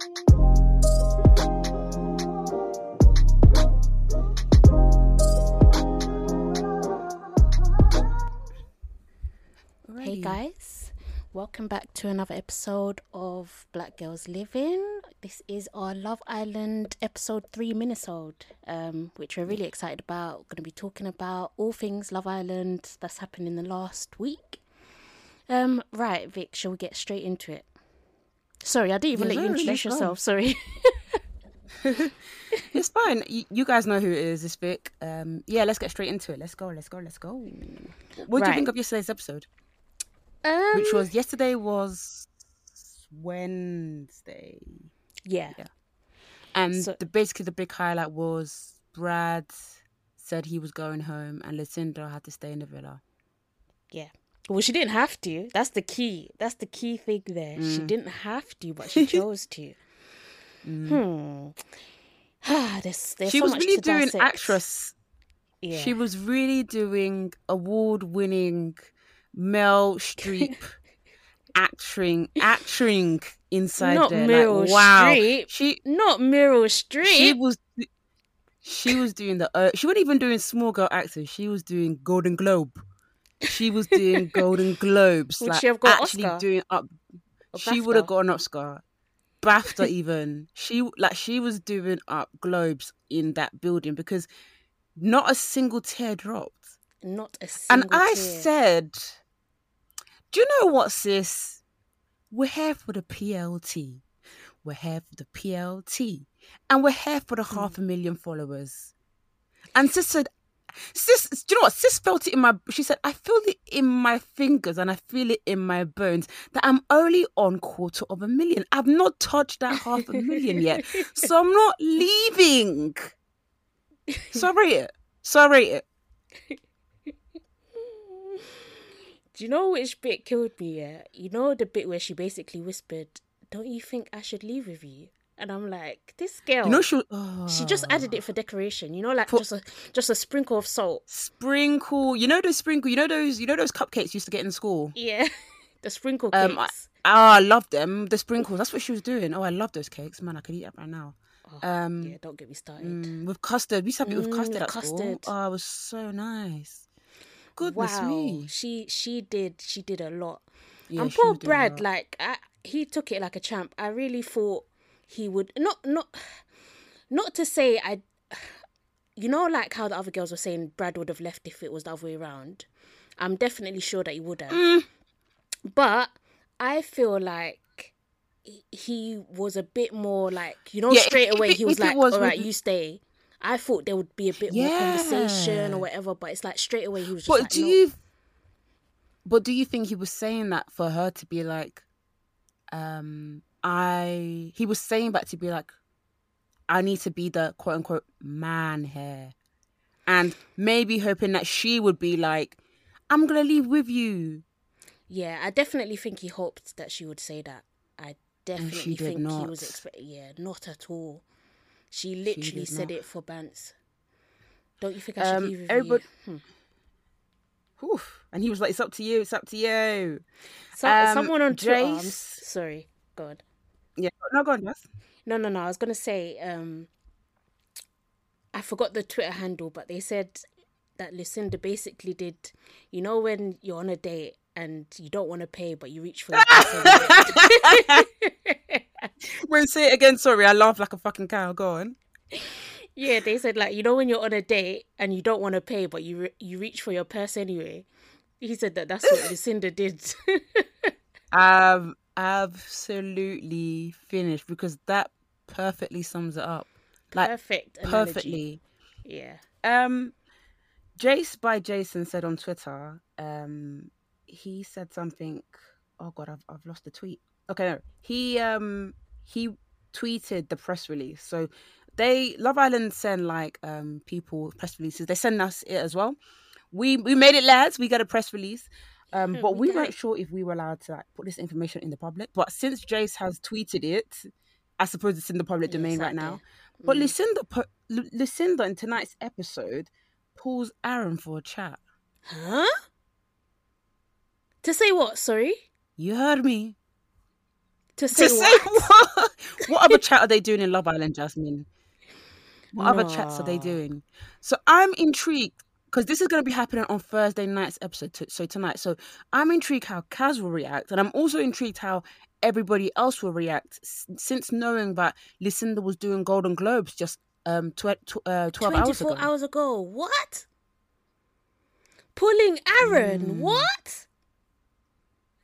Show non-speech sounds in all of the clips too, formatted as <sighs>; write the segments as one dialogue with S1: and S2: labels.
S1: Hey guys, welcome back to another episode of Black Gals Livin. This is our Love Island episode 3 minisode, um, which we're really excited about. We're going to be talking about all things Love Island that's happened in the last week. Um, right, Vic, shall we get straight into it? Sorry, I didn't even
S2: Yeah,
S1: let you introduce yourself. Sorry. <laughs> <laughs>
S2: It's fine. You, you guys know who it is, this Vic. Um, yeah, let's get straight into it. Let's go, let's go, let's go. What do you think of yesterday's episode?
S1: um,
S2: Which was yesterday was Wednesday.
S1: yeah.
S2: Yeah. And
S1: So-
S2: the basically the big highlight was Brad said he was going home and Lucinda had to stay in the villa.
S1: Yeah. Well, she didn't have to. That's the key. That's the key thing there. She
S2: Mm.
S1: didn't have to, but she <laughs> chose to. Hmm. Ah, <sighs> there's, there's
S2: she
S1: so
S2: was really doing
S1: dissect.
S2: actress.
S1: Yeah.
S2: She was really doing award winning Mel Streep acting <laughs> acting inside
S1: Not
S2: there.
S1: Meryl
S2: like, wow.
S1: Streep.
S2: She
S1: Not Meryl Streep.
S2: she was she was doing the uh, she wasn't even doing small girl acting. She was doing Golden Globe. She was doing Golden Globes.
S1: Would
S2: like
S1: she have got
S2: actually
S1: Oscar?
S2: doing up. She would have got an Oscar, BAFTA <laughs> even. She like she was doing up globes in that building because not a single tear dropped.
S1: Not a single
S2: And I
S1: tear.
S2: said, "Do you know what, sis? We're here for the PLT. We're here for the PLT, and we're here for the
S1: Hmm.
S2: half a million followers." And sis said, "Sis, do you know what? Sis felt it in my. She said, I feel it in my fingers and I feel it in my bones that I'm only on quarter of a million. I've not touched that half a million yet, <laughs> so I'm not leaving. Sorry it. Sorry it.
S1: Do you know which bit killed me? Yeah, you know the bit where she basically whispered, "Don't you think I should leave with you?" And I'm like, this girl.
S2: You know she.
S1: she just
S2: Oh.
S1: added it for decoration. You know, like
S2: For-
S1: just a just a sprinkle of salt.
S2: sprinkle. You know those sprinkle. You know those. You know those cupcakes you used to get in school.
S1: Yeah, <laughs> the sprinkle
S2: Um, I-
S1: cakes.
S2: Ah, I love them. The sprinkles. That's what she was doing. Oh, I love those cakes, man. I could eat that right now.
S1: Oh,
S2: Um,
S1: yeah, don't get me started.
S2: mm, with custard. We used to have it with
S1: Mm,
S2: custard at school.
S1: custard.
S2: Oh, it was so nice. Goodness
S1: wow,
S2: me.
S1: she she did she did a lot.
S2: Yeah,
S1: and poor
S2: was doing a
S1: Brad, like I, he took it like a champ. I really thought he would not not not to say I. <sighs> You know, like how the other girls were saying, Brad would have left if it was the other way around. I'm definitely sure that he would have.
S2: Mm.
S1: But I feel like he- was a bit more like you know
S2: Yeah,
S1: straight away
S2: it-
S1: he was like,
S2: was
S1: "All right, you stay." I thought there would be a bit more conversation or whatever, but it's like straight away he was just
S2: But
S1: like,
S2: do
S1: "No."
S2: you? But do you think he was saying that for her to be like, um, I? He was saying that to be like, I need to be the quote unquote man here, and maybe hoping that she would be like, I'm gonna leave with you.
S1: Yeah, I definitely think he hoped that she would say that. I definitely think he was expecting. Yeah, not at all. She literally
S2: did
S1: said
S2: not.
S1: it for Bance. Don't you think I should
S2: Um,
S1: leave with
S2: everybody-
S1: you? Hmm.
S2: Oof. And he was like, It's up to you. It's up to you.
S1: So,
S2: Um,
S1: someone on Twitter. I'm sorry, God.
S2: Yeah. No, go on, Jess.
S1: No, no, no. I was gonna say. um I forgot the Twitter handle, but they said that Lucinda basically did. You know when you're on a date and you don't want to pay, but you reach for your <laughs> person. <laughs>
S2: Wait, say it again. Sorry, I laughed like a fucking cow. Go on.
S1: Yeah, they said like you know when you're on a date and you don't want to pay, but you re- you reach for your purse anyway. He said that that's what <laughs> Lucinda did.
S2: Um, absolutely finished because that perfectly sums it up. Like
S1: Perfect. Analogy.
S2: perfectly.
S1: Yeah.
S2: Um, Jace by Jason said on Twitter. Um, he said something. Oh God, I've I've lost the tweet. Okay, no. He um he tweeted the press release. So they Love Island send like um people press releases. They send us it as well. We we made it, lads. We got a press release. Um, but
S1: we
S2: we weren't sure if we were allowed to like put this information in the public. But since Jace has tweeted it, I suppose it's in the public domain
S1: it's
S2: right now. But
S1: Mm.
S2: Lucinda, Lu- Lucinda in tonight's episode pulls Aaron for a chat.
S1: Huh? To say what? Sorry.
S2: You heard me.
S1: To say
S2: to say
S1: what?
S2: what? <laughs> what other chat are they doing in Love Island, Jasmine? What other chats are they doing? So I'm intrigued because this is going to be happening on Thursday night's episode. t- So tonight, so I'm intrigued how Kaz will react, and I'm also intrigued how everybody else will react s- since knowing that Lucinda was doing Golden Globes just um tw- tw- uh, 12 hours ago.
S1: 24 hours ago. What? Pulling Aaron.
S2: Mm.
S1: What?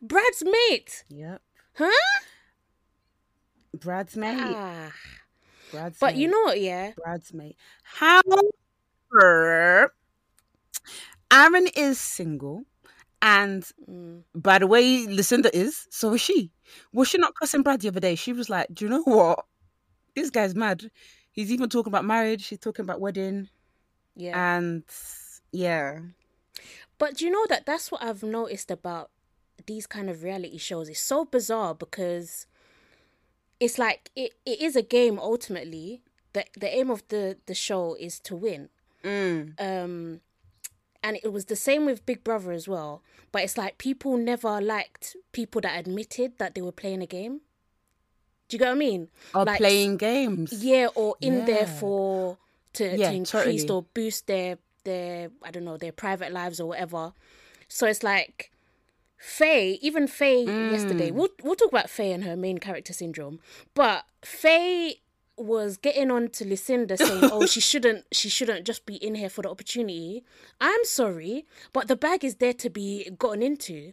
S1: Brad's mate.
S2: Yep.
S1: Huh?
S2: Brad's mate.
S1: Ah.
S2: Brad's mate.
S1: But you know what, yeah?
S2: Brad's mate. However, Aaron is single, and
S1: Mm.
S2: by the way Lucinda is, so is she. Was she not cussing Brad the other day? She was like, "Do you know what? This guy's mad. He's even talking about marriage. He's talking about wedding,
S1: Yeah.
S2: and yeah,
S1: But do you know that that's what I've noticed about these kind of reality shows. It's so bizarre because it's like it, it is a game ultimately. The the aim of the, the show is to win.
S2: mm,
S1: Um and it was the same with Big Brother as well. But it's like people never liked people that admitted that they were playing a game. Do you get what I mean?
S2: are
S1: Like,
S2: playing games.
S1: Yeah, or in there for to,
S2: Yeah,
S1: to increase
S2: totally.
S1: or boost their their I don't know their private lives or whatever. So it's like Faye, even Faye yesterday.
S2: Mm.
S1: We'll we'll talk about Faye and her main character syndrome, but Faye was getting on to Lucinda saying, <laughs> "Oh, she shouldn't she shouldn't just be in here for the opportunity." I'm sorry, but the bag is there to be gotten into.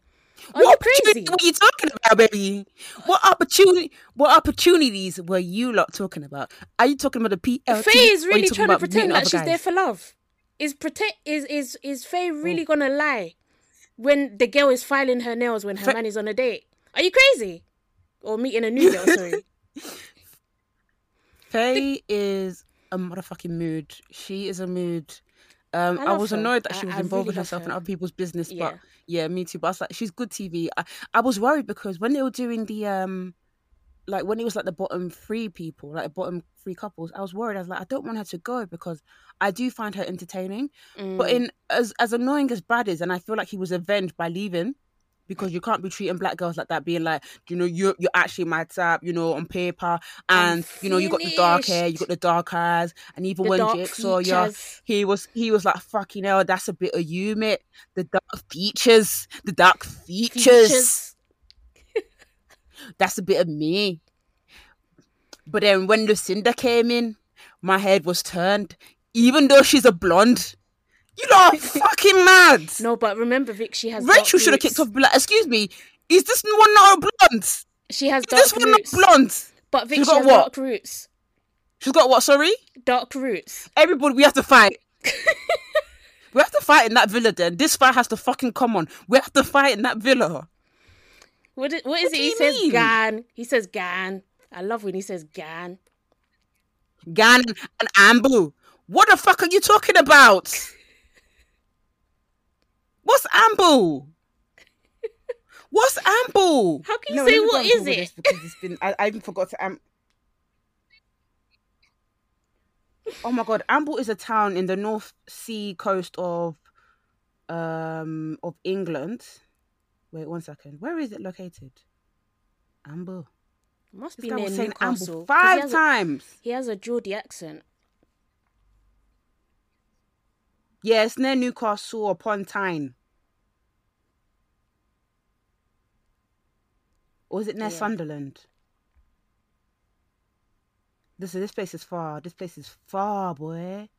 S1: Are you
S2: what
S1: crazy?
S2: opportunity were you talking about, baby? What opportunity? What opportunities were you lot talking about? Are you talking about the PLT?
S1: Faye is
S2: are
S1: really trying to pretend like
S2: other
S1: she's there for love. Is protect is is is Faye
S2: Oh.
S1: really gonna lie when the girl is filing her nails when her
S2: Faye-
S1: man is on a date? Are you crazy? Or meeting a new girl? Sorry. <laughs>
S2: Faye is a motherfucking mood. She is a mood. Um,
S1: I
S2: I, was
S1: her.
S2: annoyed that she was
S1: I
S2: involving
S1: really love
S2: herself in other people's business,
S1: Yeah.
S2: but yeah, me too. But I was like, she's good TV. I, I was worried because when they were doing the um, like when it was like the bottom three people, like the bottom three couples, I was worried. I was like, I don't want her to go because I do find her entertaining. But
S1: Mm.
S2: in as as annoying as Brad is, and I feel like he was avenged by leaving. Because you can't be treating black girls like that, being like, you know, you're you're actually my type, you know, on paper, and you know, you got the dark hair, you got the dark eyes, and even
S1: The
S2: when Jigsaw, yeah,
S1: features.
S2: he was he was like, fucking hell, that's a bit of you, mate. The dark features, the dark features,
S1: Features. <laughs>
S2: that's a bit of me. But then when Lucinda came in, my head was turned. Even though she's a blonde, you are <laughs> fucking mad.
S1: No, but remember, Vic, she has.
S2: Rachel should have kicked off. Like, excuse me, is this one not a blonde?
S1: She has
S2: this
S1: dark
S2: one not
S1: roots.
S2: blonde?
S1: But Vic,
S2: She's
S1: she
S2: got
S1: has
S2: what?
S1: dark roots.
S2: She's got what? Sorry.
S1: Dark roots.
S2: Everybody, we have to fight. <laughs> we have to fight in that villa. Then this fight has to fucking come on. We have to fight in that villa.
S1: What is, what is
S2: What
S1: it? He says
S2: mean?
S1: gan. He says gan. I love when he says gan.
S2: Gan and Ambu. What the fuck are you talking about? What's Ambu? What's Ambu?
S1: How can you
S2: No,
S1: say
S2: what is me go
S1: what
S2: and
S1: is
S2: Google
S1: it?
S2: this Because it's been, I, I even forgot to am. Oh my god, Amble is a town in the North Sea coast of um of England. Wait one second. Where is it located? Amble.
S1: Must
S2: This
S1: be
S2: guy
S1: near
S2: was saying Amble five
S1: he has a-
S2: times.
S1: He has a Geordie accent.
S2: Yeah, it's near Newcastle upon Tyne. Or is it near
S1: Yeah.
S2: Sunderland? This this place is far. This place is far, boy.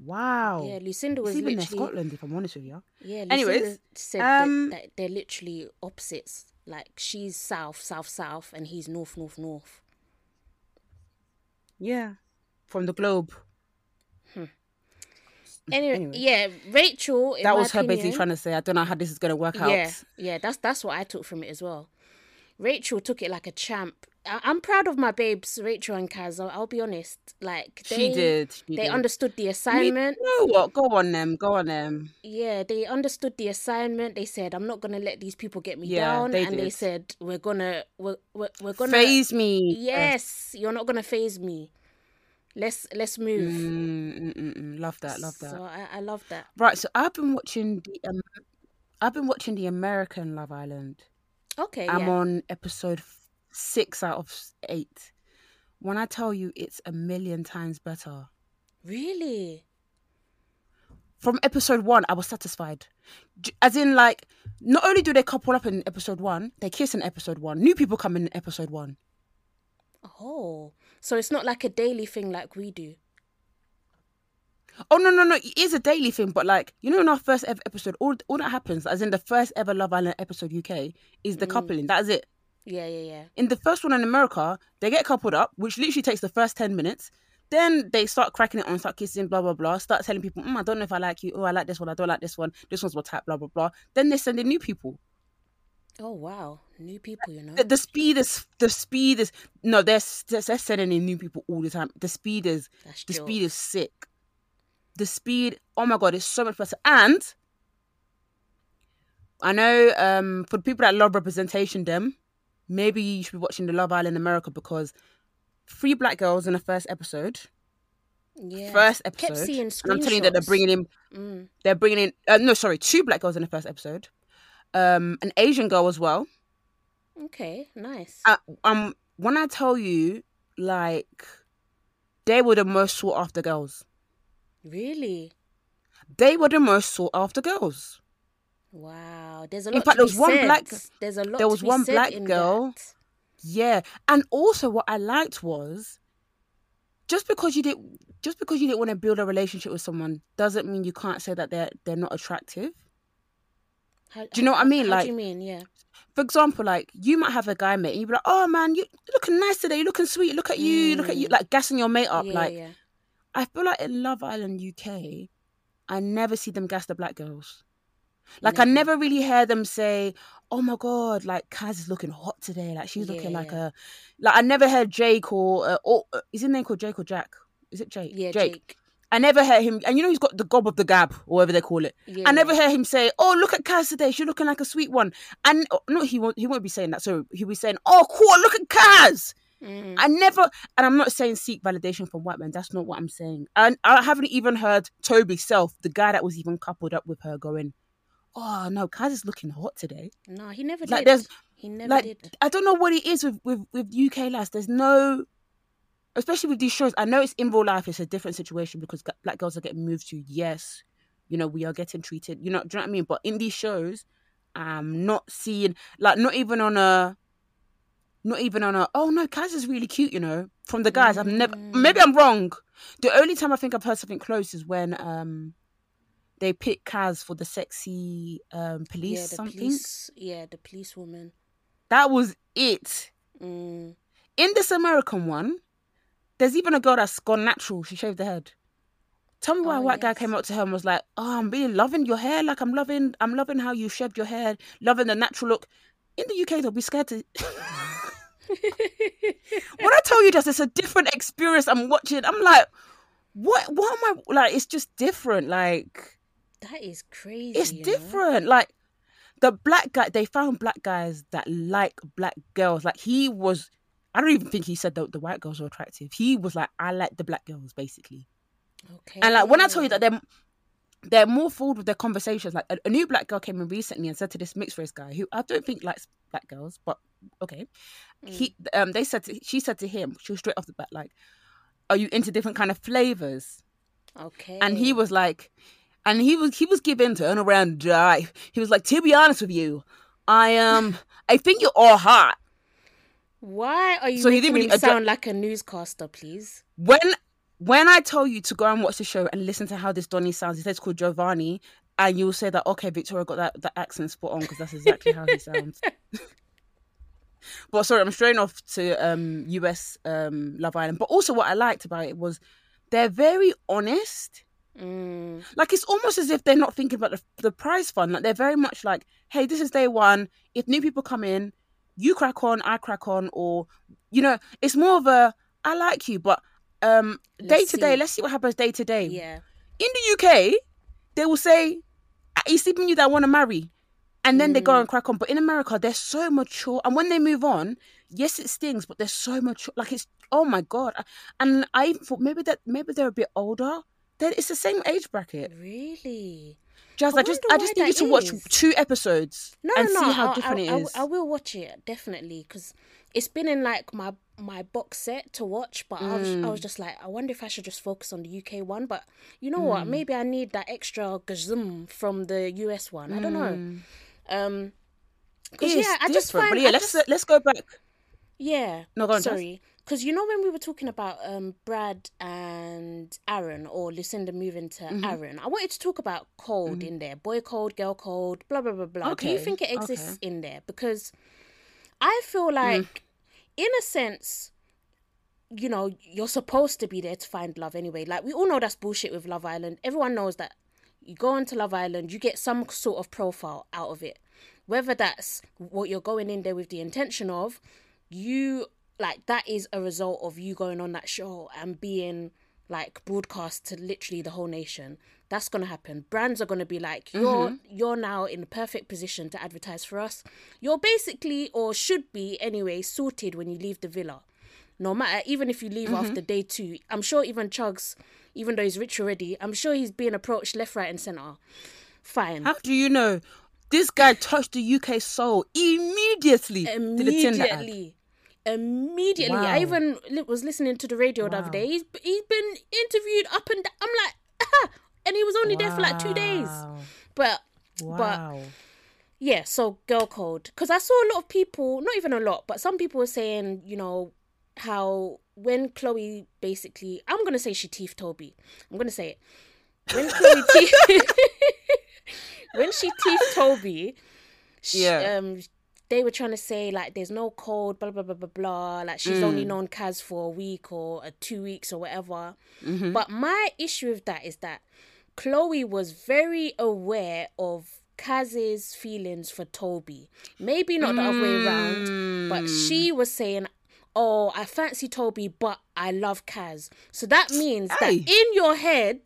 S2: Wow.
S1: Yeah, Lucinda was
S2: it's even near. Scotland, if I'm honest with you.
S1: Yeah, Lucinda
S2: Anyways,
S1: said
S2: um,
S1: that, that they're literally opposites. Like she's south, south, south, and he's north, north, north.
S2: Yeah. From the globe. <laughs>
S1: Anyway,
S2: Anyway.
S1: yeah, Rachel.
S2: that was her basically
S1: opinion-
S2: trying to say, I don't know how this is going to work out.
S1: Yeah, yeah, that's that's what I took from it as well. Rachel took it like a champ I- I'm proud of my babes, Rachel and Kaz. I'll, I'll be honest. Like they,
S2: she did. She
S1: They
S2: did.
S1: understood the assignment.
S2: You know what? Go on them. Go on them.
S1: Yeah, they understood the assignment. They said, "I'm not gonna let these people get me
S2: Yeah,
S1: down,"
S2: they
S1: and they said, "We're gonna, we're, we're, we're gonna
S2: Phase me.
S1: Yes, you're not gonna phase me. Let's let's move."
S2: Mm, mm, mm. Love that. Love that.
S1: So I, I love that.
S2: Right. So I've been watching the. Um, I've been watching the American Love Island.
S1: Okay,
S2: I'm
S1: yeah.
S2: on episode six out of eight. When I tell you, it's a million times better.
S1: Really?
S2: From episode one, I was satisfied. As in, like, not only do they couple up in episode one, they kiss in episode one. New people come in episode one.
S1: Oh, so it's not like a daily thing like we do.
S2: Oh no, no, no! It is a daily thing, but like you know, in our first ever episode, all all that happens, as in the first ever Love Island episode UK, is the coupling. That is it.
S1: Yeah, yeah, yeah.
S2: In the first one in America, they get coupled up, which literally takes the first ten minutes. Then they start cracking it on, start kissing, blah blah blah. Start telling people, mm, I don't know if I like you. Oh, I like this one. I don't like this one. This one's what type, blah blah blah. Then they send in new people.
S1: Oh wow, new people, you know.
S2: The, the speed is the speed is no. They're, they're they're sending in new people all the time. The speed is
S1: That's
S2: the speed is sick. The speed, oh my god, it's so much better. And I know um for the people that love representation, them maybe you should be watching the Love Island America because three black girls in the first episode.
S1: Yeah.
S2: First
S1: Kept
S2: episode.
S1: seeing
S2: And I'm telling you that they're bringing in.
S1: Mm.
S2: They're bringing in. Uh, no, sorry, two black girls in the first episode. Um, an Asian girl as well.
S1: Okay, nice.
S2: uh, um when I tell you like they were the most sought after girls.
S1: really?
S2: They were the most sought after girls.
S1: Wow. There's a lot.
S2: In
S1: fact,
S2: there was one
S1: said.
S2: black-
S1: There's a lot.
S2: there was one black girl.
S1: that.
S2: Yeah. And also what I liked was just because you did just because you didn't want to build a relationship with someone doesn't mean you can't say that they're they're not attractive.
S1: How,
S2: Do you know what I mean? Like-
S1: do you mean? Yeah.
S2: For example, like you might have a guy mate and you'd be like, Oh man, you you're looking nice today, you're looking sweet, look at you, look at you,
S1: Mm.
S2: like gassing your mate up.
S1: yeah,
S2: like
S1: yeah.
S2: I feel like in Love Island UK, I never see them gas the black girls. Like I
S1: Never.
S2: never really hear them say, "Oh my god, like Kaz is looking hot today. Like she's looking
S1: Yeah,
S2: like
S1: yeah.
S2: a like." I never heard Jake or uh, or uh, is his name called Jake or Jack? Is it Jake?
S1: Yeah, Jake.
S2: I never heard him, and you know he's got the gob of the gab, or whatever they call it.
S1: Yeah,
S2: I never heard him say, "Oh, look at Kaz today. She's looking like a sweet one." And oh, no, he won't. He won't be saying that. So he'll be saying, "Oh, cool. Look at Kaz."
S1: Mm.
S2: I never, and I'm not saying seek validation from white men. That's not what I'm saying. And I haven't even heard Toby Self, the guy that was even coupled up with her, going, "Oh no, Kaz is looking hot today."
S1: No, he never
S2: Like,
S1: did.
S2: there's-
S1: he never
S2: like
S1: did.
S2: I don't know what it is with with with UK lads. There's no, especially with these shows. I know it's in real life. It's a different situation because black girls are getting moved to. Yes, you know we are getting treated. You know, do you know what I mean? But in these shows, I'm not seeing like not even on a. Not even on a oh no, Kaz is really cute, you know. From the guys, I've never maybe I'm wrong. The only time I think I've heard something close is when um they pick Kaz for the sexy um police
S1: yeah,
S2: something.
S1: police. Yeah, the police woman.
S2: That was it.
S1: Mm.
S2: In this American one, there's even a girl that's gone natural. She shaved her head. Tell me why
S1: Oh,
S2: a white guy came up to her and was like, "Oh, I'm really loving your hair. Like I'm loving, I'm loving how you shaved your hair, loving the natural look." In the UK, they'll be scared to. <laughs> when I tell you this, it's a different experience. I'm watching. I'm like, what? What am I like? It's just different. Like
S1: That is crazy.
S2: it's
S1: you know?
S2: different. Like the black guy, they found black guys that like black girls. Like he was. I don't even think he said that the white girls were attractive. He was like, I like the black girls, basically.
S1: Okay.
S2: And like when I tell you that they're they're more forward with their conversations. Like a, a new black girl came in recently and said to this mixed race guy who I don't think likes black girls, but okay. He um they said to, she said to him, she was straight off the bat like, Are you into different kind of flavors?
S1: Okay.
S2: And he was like and he was he was giving turn around die. He was like, To be honest with you, I um I think you're all hot.
S1: Why are you
S2: So he
S1: making
S2: didn't really
S1: him sound like a newscaster, please?
S2: when when I tell you to go and watch the show and listen to how this Donny sounds, he says it's called Giovanni, and you'll say that okay, Victoria got that, that accent spot on because that's exactly how he sounds. <laughs> <laughs> but sorry, I'm straying off to um, US um, Love Island. But also, what I liked about it was they're very honest.
S1: Mm.
S2: Like it's almost as if they're not thinking about the, the prize fund. Like they're very much like, hey, this is day one. If new people come in, you crack on, I crack on, or you know, it's more of a I like you, but um, day to day, let's see what happens day to day.
S1: Yeah.
S2: In the UK, they will say, "He's sleeping you that I want to marry," and then they go
S1: Mm.
S2: and crack on. But in America, they're so mature, and when they move on, yes, it stings, but they're so mature. Like it's oh my god, and I even thought maybe that maybe they're a bit older. Then it's the same age bracket.
S1: Really?
S2: Jazz,
S1: I
S2: I, just I just need you to watch
S1: is.
S2: two episodes
S1: No,
S2: and
S1: no,
S2: see
S1: no.
S2: how
S1: I,
S2: different
S1: I,
S2: it is.
S1: I, will watch it definitely because it's been in like my my box set to watch, but I was I
S2: Mm.
S1: was just like, I wonder if I should just focus on the UK one. But you know
S2: Mm.
S1: what? Maybe I need that extra gazum from the US one. I don't know. Um, because yeah, I just find
S2: but yeah,
S1: I
S2: let's
S1: just-
S2: let's go back.
S1: Yeah.
S2: No, go on,
S1: Sorry. Because you know when we were talking about um Brad and Aaron or Lucinda moving to
S2: Mm-hmm.
S1: Aaron, I wanted to talk about code in there, boy cold, girl cold, blah blah blah blah. Do you think it exists
S2: okay.
S1: in there? Because I feel
S2: Mm.
S1: like, in a sense, you know, you're supposed to be there to find love anyway. Like we all know that's bullshit with Love Island. Everyone knows that you go onto Love Island, you get some sort of profile out of it. Whether that's what you're going in there with the intention of, you like that is a result of you going on that show and being like broadcast to literally the whole nation. That's gonna happen. Brands are gonna be like, you're mm-hmm. you're now in the perfect position to advertise for us. You're basically or should be anyway sorted when you leave the villa. No matter even if you leave mm-hmm. after day two, I'm sure even Chuggs, even though he's rich already, I'm sure he's being approached left, right, and center. Fine.
S2: How do you know? This guy touched the UK soul immediately. to ad.
S1: Immediately. Immediately i even was listening to the radio the other day. He's, he's been interviewed up and down i'm like ah, and he was only there for like two days.
S2: Wow.
S1: but but
S2: Wow.
S1: yeah so girl code. Because i saw a lot of people not even a lot but some people were saying you know how when chloe basically i'm gonna say she teeth toby. I'm gonna say it. When chloe <laughs> teeth <laughs> when she teeth toby sh-
S2: Yeah.
S1: um they were trying to say like there's no code blah blah blah blah blah like she's
S2: Mm.
S1: only known kaz for a week or uh, two weeks or whatever
S2: Mm-hmm.
S1: but my issue with that is that chloe was very aware of kaz's feelings for toby maybe not the other way around but
S2: Mm.
S1: she was saying oh i fancy toby but i love kaz so that means that in your head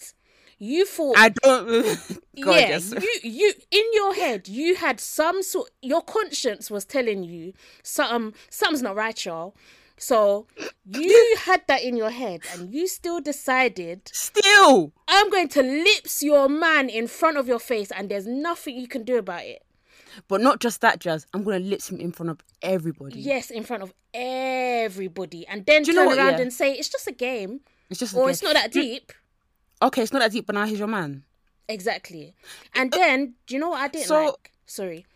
S1: you thought
S2: I don't. <laughs> Go on,
S1: yeah,
S2: Jess.
S1: you you in your head you had some sort. Your conscience was telling you something. Something's not right, y'all. So you <laughs> had that in your head, and you still decided
S2: Still.
S1: I'm going to lips your man in front of your face, and there's nothing you can do about it.
S2: But not just that, Jazz. I'm gonna lips him in front of everybody.
S1: Yes, in front of everybody, and then turn
S2: what,
S1: around
S2: yeah?
S1: and say it's just a game,
S2: It's just.
S1: or it's not that deep.
S2: Okay, it's not that deep, but now he's your man.
S1: Exactly. And then, do you know what I didn't
S2: So-
S1: like? Sorry.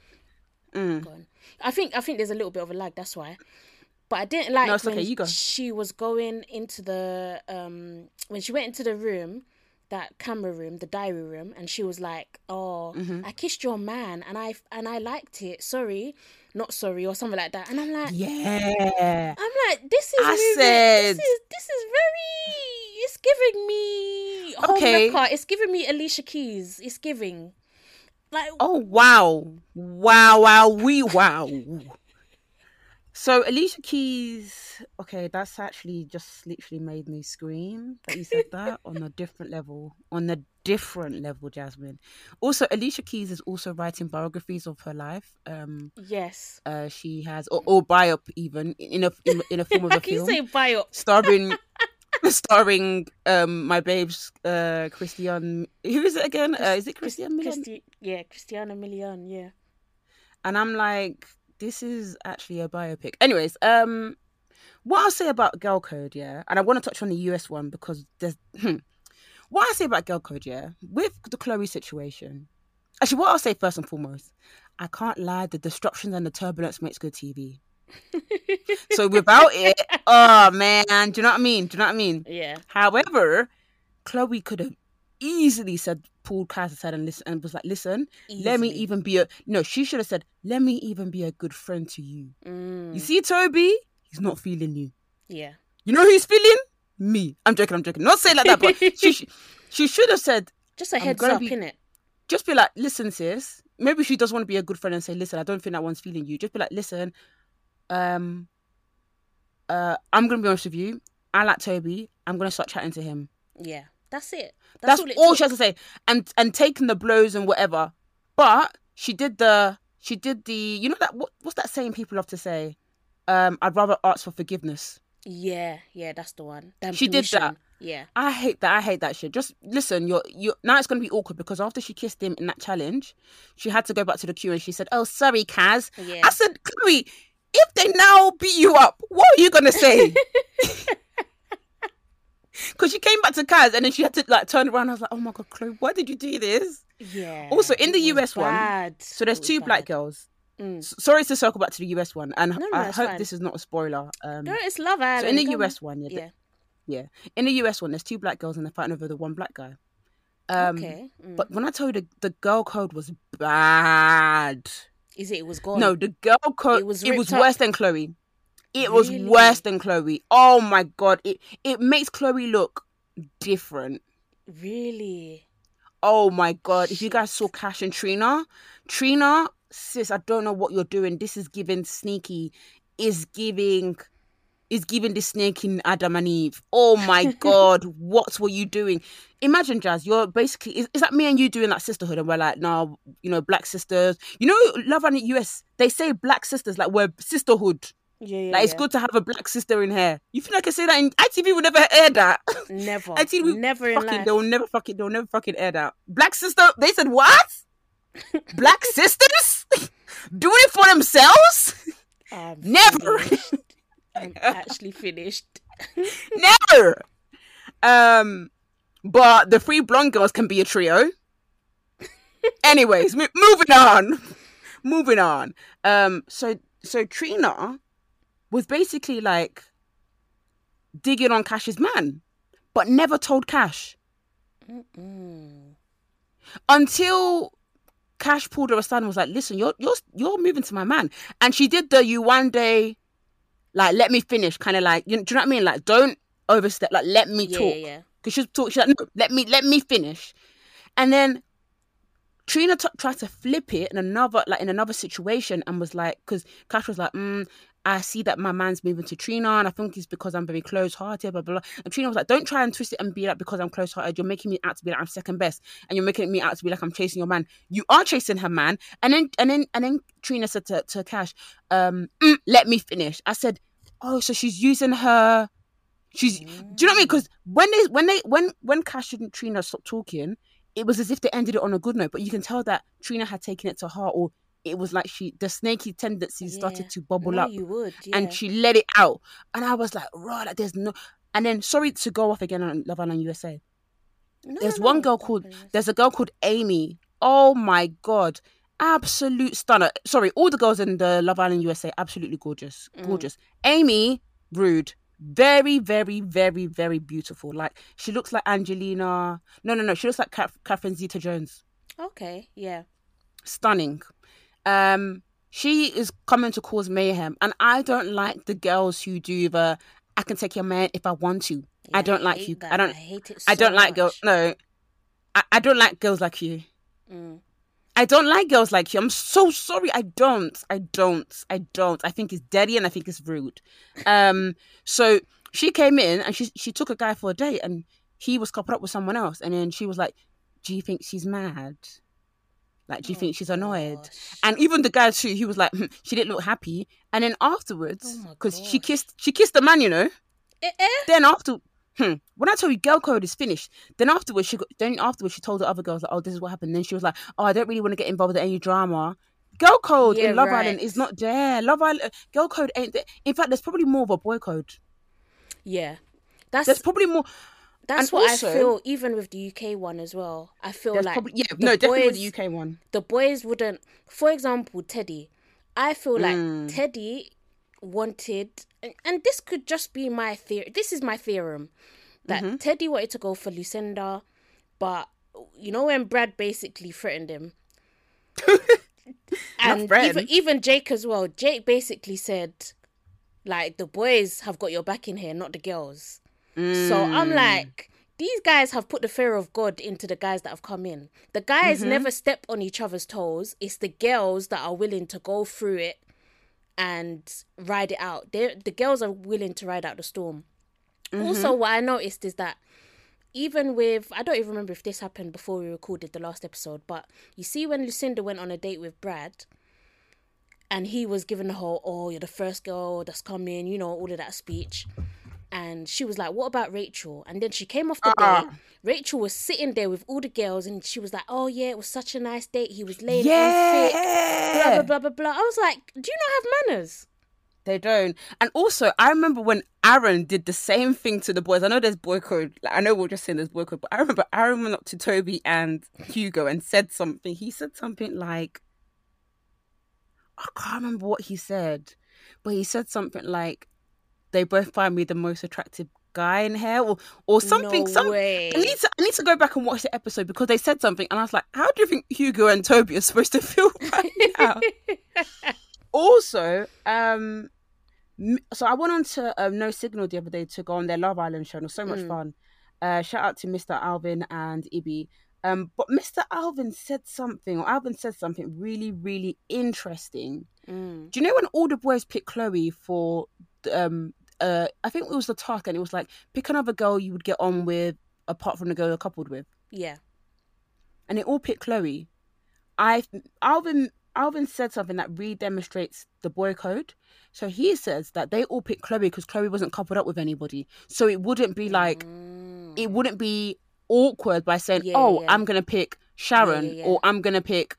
S2: Mm.
S1: I think I think there's a little bit of a lag. That's why. But I didn't like
S2: No,
S1: when
S2: okay,
S1: she was going into the um when she went into the room, that camera room, the diary room, and she was like, "Oh,
S2: Mm-hmm.
S1: I kissed your man, and I and I liked it. Sorry, not sorry, or something like that." And I'm like,
S2: Yeah.
S1: I'm like, this is
S2: I
S1: moving.
S2: said-
S1: this is this is very. It's giving me
S2: Okay.
S1: It's giving me Alicia Keys. It's giving. Like
S2: Oh wow, wow, wow, we wow. So Alicia Keys, okay, that's actually just literally made me scream that you said that on a different level, on a different level, Jasmine. Also, Alicia Keys is also writing biographies of her life. Um,
S1: yes.
S2: uh, she has or, or biop even in a in, in a form of
S1: How
S2: a <laughs>
S1: can you
S2: film
S1: say bio?
S2: starring <laughs> starring um my babes uh Christian who is it again uh, is it Christina Milian?
S1: Christi- yeah, Christina Milian. Yeah.
S2: and I'm like, this is actually a biopic. Anyways, um, what I'll say about Girl Code, yeah, and I want to touch on the US one because there's what I say about Girl Code, yeah, with the Chloe situation. Actually, what I'll say first and foremost, I can't lie, the disruptions and the turbulence makes good TV. <laughs> so without it, oh man, do you know what I mean? Do you know what I mean?
S1: Yeah.
S2: However, Chloe could have easily said, pulled Kaz aside and listen, and was like, "Listen, let me even be a no." She should have said, "Let me even be a good friend to you."
S1: Mm,
S2: You see, Toby, he's not feeling you.
S1: yeah.
S2: You know who's feeling me? I'm joking. I'm joking. Not say it like that, but <laughs> she sh- she should have said,
S1: Just a heads up,
S2: be-
S1: innit?
S2: just be like, "Listen, sis." Maybe she does want to be a good friend and say, "Listen, I don't think that one's feeling you." Just be like, "Listen." um, uh, I'm gonna be honest with you. I like Toby. I'm gonna start chatting to him.
S1: Yeah, that's it.
S2: That's,
S1: all, it
S2: all she has to say, and and taking the blows and whatever. But she did the she did the you know that what, what's that saying people love to say? Um, I'd rather ask for forgiveness.
S1: Yeah, yeah, that's the one. Than
S2: She did that.
S1: Yeah.
S2: I hate that. I hate that shit. Just listen. You're you now. It's gonna be awkward because after she kissed him in that challenge, she had to go back to the queue and she said, "Oh, sorry, Kaz."
S1: Yeah.
S2: I said, Chloe, if they now beat you up, what are you gonna say? <laughs> Because she came back to Kaz and then she had to like turn around. I was like, "Oh my god, Chloe, why did you do this?"
S1: Yeah.
S2: Also, in the
S1: was
S2: US one,
S1: bad.
S2: So there's
S1: It was
S2: two black girls.
S1: Mm.
S2: S- Sorry to circle back to the US one, and
S1: No, no,
S2: I hope
S1: fine.
S2: this is not a spoiler. Um,
S1: No, it's Love Island.
S2: so in the
S1: come
S2: US
S1: on.
S2: one, yeah,
S1: Yeah.
S2: yeah, in the US one, there's two black girls and they're fighting over the one black guy. Um,
S1: okay. Mm.
S2: But when I told you the, the girl code was bad.
S1: Is it? It was gone.
S2: No, the girl code
S1: It
S2: it
S1: was
S2: was,
S1: up.
S2: worse than Chloe. It was
S1: Really?
S2: worse than Chloe. Oh my god, it it makes Chloe look different.
S1: Really.
S2: Oh my god, if you guys saw Cash and Trina, Trina, sis, I don't know what you're doing. This is giving sneaky, is giving is giving the snake in Adam and Eve. Oh my <laughs> god, what were you doing? Imagine, Jazz, you're basically is, is that me and you doing that sisterhood, and we're like, no, you know, black sisters. You know, Love and US, they say black sisters like we're sisterhood.
S1: Yeah. yeah
S2: Like it's
S1: yeah.
S2: good to have a black sister in here. You think I can say that in ITV would never air that?
S1: Never. <laughs>
S2: ITV
S1: Never in
S2: fucking,
S1: life.
S2: they'll never fucking they'll never fucking air that. Black sister, they said what? <laughs> Black sisters <laughs> doing it for themselves?
S1: I'm
S2: Never.
S1: finished. I'm actually finished.
S2: Never. Um, but the three blonde girls can be a trio. Anyways, mo- moving on. moving on. Um, so so Trina was basically like digging on Cash's man, but never told Cash
S1: Mm.
S2: until Cash pulled her aside and was like, "Listen, you're you're you're moving to my man," and she did the "you one day, like let me finish," kind of like you know, do you know what I mean? Like don't overstep, like let me
S1: Yeah,
S2: talk.
S1: yeah, yeah.
S2: Because she's talk, she's like, no, let me let me finish, and then Trina t- tried to flip it in another like in another situation and was like, because Cash was like, mm, I see that my man's moving to Trina, and I think it's because I'm very close hearted, blah, blah blah. And Trina was like, don't try and twist it and be like because I'm close hearted. You're making me out to be like I'm second best, and you're making me out to be like I'm chasing your man. You are chasing her man, and then and then and then Trina said to, to Cash, um, "Mm, let me finish. I said, oh, so she's using her. She's do you know what I mean? Because when they when they when when Cash and Trina stopped talking, it was as if they ended it on a good note. But you can tell that Trina had taken it to heart, or it was like she the snaky tendencies
S1: Yeah.
S2: started to bubble
S1: No,
S2: up,
S1: you would. Yeah.
S2: and she let it out. And I was like, right, like there's no. And then sorry to go off again on Love Island USA.
S1: No,
S2: There's
S1: no,
S2: one girl called there's a girl called Amy. Oh my god. Absolute stunner. Sorry, all the girls in the Love Island USA absolutely gorgeous.
S1: Mm.
S2: Gorgeous. Amy, rude. Very, very, very, very beautiful. Like she looks like Angelina. No, no, no. She looks like Catherine Zeta Jones.
S1: Okay. Yeah.
S2: Stunning. Um, she is coming to cause mayhem, and I don't like the girls who do the "I can take your man if I want to."
S1: Yeah,
S2: I don't like you.
S1: that.
S2: I don't.
S1: I hate it.
S2: I don't
S1: so
S2: like girls. No, I, I don't like girls like you.
S1: Mm.
S2: I don't like girls like you. I'm so sorry. I don't. I don't. I don't. I think it's dirty and I think it's rude. Um. So she came in and she she took a guy for a date and he was coupled up with someone else and then she was like, "Do you think she's mad? Like, do you
S1: Oh,
S2: think she's annoyed?"
S1: gosh.
S2: And even the guy too, he was like, "Hmm, she didn't look happy. And then afterwards,
S1: Oh
S2: because she kissed she kissed the man, you know.
S1: Eh, eh.
S2: Then after, hmm, when I told you girl code is finished, then afterwards she got, then afterwards she told the other girls like, oh, this is what happened. Then she was like, oh, I don't really want to get involved in any drama. Girl code
S1: Yeah,
S2: in Love
S1: right.
S2: Island is not there. Love Island, girl code ain't there. In fact, there's probably more of a boy code.
S1: Yeah. That's
S2: There's probably more.
S1: That's
S2: and
S1: what
S2: also-
S1: I feel. Even with the UK one as well, I feel like
S2: probably yeah,
S1: the
S2: no, definitely
S1: boys-
S2: the UK one.
S1: the boys wouldn't. For example, Teddy. I feel like
S2: Mm.
S1: Teddy wanted, and, and this could just be my theory. This is my theorem that
S2: Mm-hmm.
S1: Teddy wanted to go for Lucinda, but you know when Brad basically threatened him. <laughs> and even even Jake as well. Jake basically said, like the boys have got your back in here, not the girls. So I'm
S2: Mm.
S1: like, these guys have put the fear of God into the guys that have come in. The guys
S2: Mm-hmm.
S1: never step on each other's toes. It's the girls that are willing to go through it and ride it out. They the girls are willing to ride out the storm.
S2: Mm-hmm.
S1: Also, what I noticed is that even with I don't even remember if this happened before we recorded the last episode, but you see when Lucinda went on a date with Brad and he was giving the whole, oh, you're the first girl that's come in, you know, all of that speech. And she was like, what about Rachel? And then she came off the
S2: Uh-uh.
S1: date. Rachel was sitting there with all the girls and she was like, oh, yeah, it was such a nice date. He was laying on thick. Blah, blah, blah, blah, blah. I was like, do you not have manners?
S2: They don't. And also, I remember when Aaron did the same thing to the boys. I know there's boy code. Like, I know we're just saying there's boy code, but I remember Aaron went up to Toby and Hugo and said something. He said something like, I can't remember what he said, but he said something like, they both find me the most attractive guy in here or or something
S1: No
S2: some
S1: way.
S2: I need to I need to go back and watch the episode because they said something and I was like how do you think Hugo and Toby are supposed to feel <laughs> right now <laughs> also, um, so I went on to um, No Signal the other day to go on their Love Island show. and It was so much
S1: Mm.
S2: fun. Uh, shout out to Mr. Alvin and Ibi. Um, but Mr. Alvin said something, or Alvin said something really, really interesting.
S1: Mm.
S2: Do you know when all the boys picked Chloe for, um, uh, I think it was the task, and it was like pick another girl you would get on with apart from the girl you're coupled with
S1: Yeah.
S2: and they all picked Chloe. I Alvin Alvin said something that really demonstrates the boy code. So he says that they all picked Chloe because Chloe wasn't coupled up with anybody. So it wouldn't be like
S1: Mm.
S2: it wouldn't be awkward by saying,
S1: Yeah,
S2: "Oh,
S1: yeah.
S2: I'm gonna pick Sharon"
S1: yeah, yeah.
S2: or "I'm gonna pick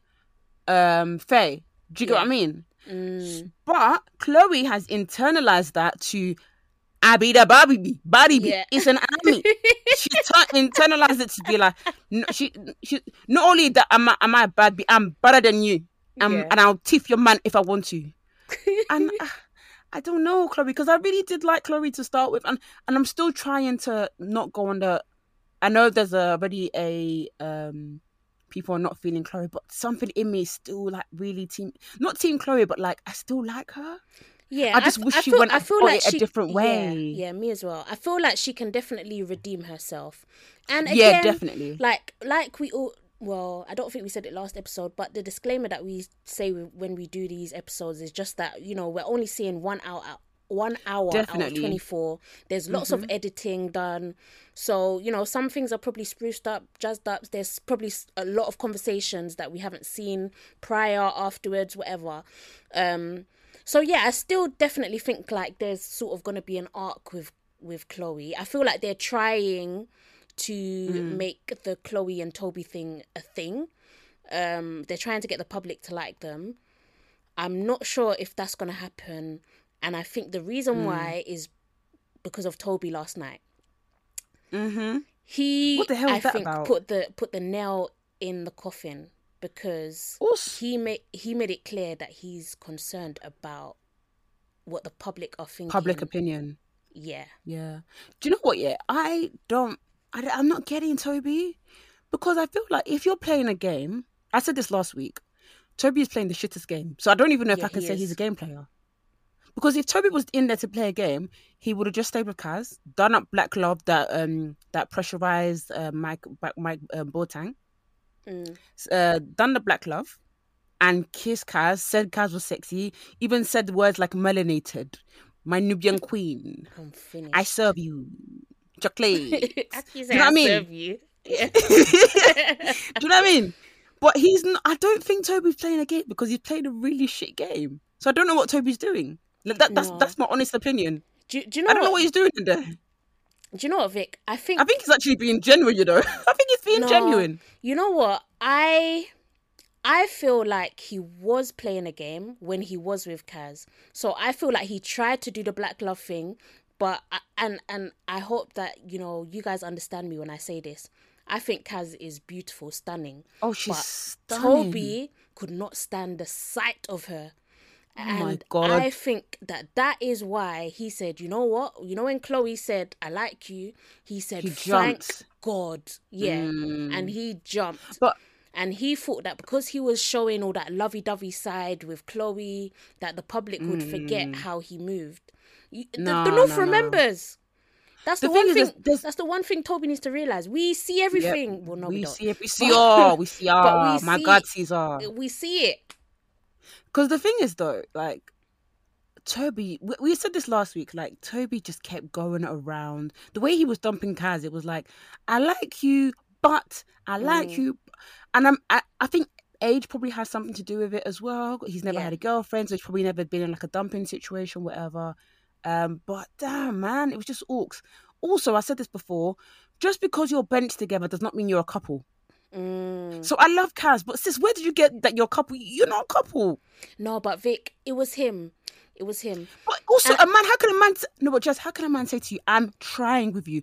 S2: um Faye." Do you get what I mean?
S1: Mm.
S2: But Chloe has internalized that to Abby the Barbie, Barbie.
S1: Yeah.
S2: It's an army. she <laughs> t- internalized it to be like, no, she, she. Not only that, am I, am I bad? be- I'm better than you, um,
S1: Yeah.
S2: and I'll tiff your man if I want to. And <laughs> uh, I don't know, Chloe, because I really did like Chloe to start with, and and I'm still trying to not go on the. I know there's already a um. People are not feeling Chloe, but something in me is still like really team, not team Chloe, but like I still like her.
S1: Yeah,
S2: I just
S1: f-
S2: wish she
S1: feel,
S2: went
S1: I feel like
S2: it a
S1: she,
S2: different
S1: yeah,
S2: way.
S1: Yeah, me as well. I feel like she can definitely redeem herself. And again,
S2: Yeah, definitely.
S1: Like, like we all. Well, I don't think we said it last episode, but the disclaimer that we say when we do these episodes is just that you know we're only seeing one hour out. One hour out of 24. There's lots of editing done. So, you know, some things are probably spruced up, jazzed up. There's probably a lot of conversations that we haven't seen prior, afterwards, whatever. Um, so yeah, I still definitely think like there's sort of gonna be an arc with with Chloe. I feel like they're trying to make the Chloe and Toby thing a thing. Um, they're trying to get the public to like them. I'm not sure if that's gonna happen, and I think the reason why is because of Toby last night.
S2: Mm-hmm.
S1: He,
S2: What the hell
S1: I think,
S2: about?
S1: put the put the nail in the coffin because
S2: Also,
S1: he made he made it clear that he's concerned about what the public are thinking.
S2: public opinion.
S1: Yeah.
S2: Yeah. Do you know what? Yeah, I don't. I, am not getting Toby because I feel like if you're playing a game, I said this last week. Toby is playing the shittest game, so I don't even know if
S1: Yeah,
S2: I can
S1: he
S2: say
S1: is.
S2: he's a game player. Because if Toby was in there to play a game, he would have just stayed with Kaz, done up Black Love that um that pressurized uh, Mike Mike, uh, Boateng,
S1: Mm.
S2: uh, done the Black Love, and kissed Kaz. Said Kaz was sexy. Even said words like melanated, my Nubian queen.
S1: I'm finished.
S2: I serve you chocolate. <laughs> Do you know what I mean?
S1: serve you. Yeah. <laughs> <laughs>
S2: Do you know what I mean? But he's not, I don't think Toby's playing a game because he's played a really shit game. So I don't know what Toby's doing. Like, That, that's
S1: No.
S2: that's my honest opinion.
S1: do, do you know
S2: I don't know
S1: what,
S2: what he's doing in there.
S1: Do you know what, Vic? I think
S2: I think he's actually being genuine. You know, <laughs> I think he's being
S1: No.
S2: genuine.
S1: You know what? I I feel like he was playing a game when he was with Kaz. So I feel like he tried to do the black love thing, but I, and and I hope that you know you guys understand me when I say this. I think Kaz is beautiful, stunning.
S2: Oh, she's
S1: but
S2: stunning.
S1: Toby could not stand the sight of her.
S2: Oh my
S1: And
S2: God.
S1: I think that that is why he said, you know what? You know when Chloe said, "I like you," he said,
S2: He
S1: "Thank. God, yeah,"
S2: Mm.
S1: and he jumped.
S2: But
S1: And he thought that because he was showing all that lovey dovey side with Chloe, that the public would forget how he moved. You, the-
S2: Mm. No,
S1: the, North
S2: no, no.
S1: remembers. That's the,
S2: The
S1: one
S2: thing is,
S1: thing.
S2: there's-
S1: That's the one thing Toby needs to realize. We see
S2: Yep,
S1: everything. Well, no, we,
S2: we
S1: don't.
S2: see it. <laughs> We see all. We see all.
S1: we
S2: My
S1: see-
S2: God sees all.
S1: We see it.
S2: Because the thing is, though, like, Toby, we, we said this last week. Like Toby just kept going around the way he was dumping Kaz. It was like, I like you, but I like
S1: Mm.
S2: you, and I'm. I, I think age probably has something to do with it as well. He's never
S1: Yeah.
S2: had a girlfriend, so he's probably never been in like a dumping situation, whatever. Um, but damn, man, it was just orcs. Also, I said this before. Just because you're benched together does not mean you're a couple.
S1: Mm.
S2: So I love Kaz, but sis, where did you get that you're a couple? You're not a couple.
S1: No, but Vic, it was him. It was him.
S2: But also,
S1: And-
S2: a man, how can a man? s- No, but just how can a man say to you, "I'm trying with you"?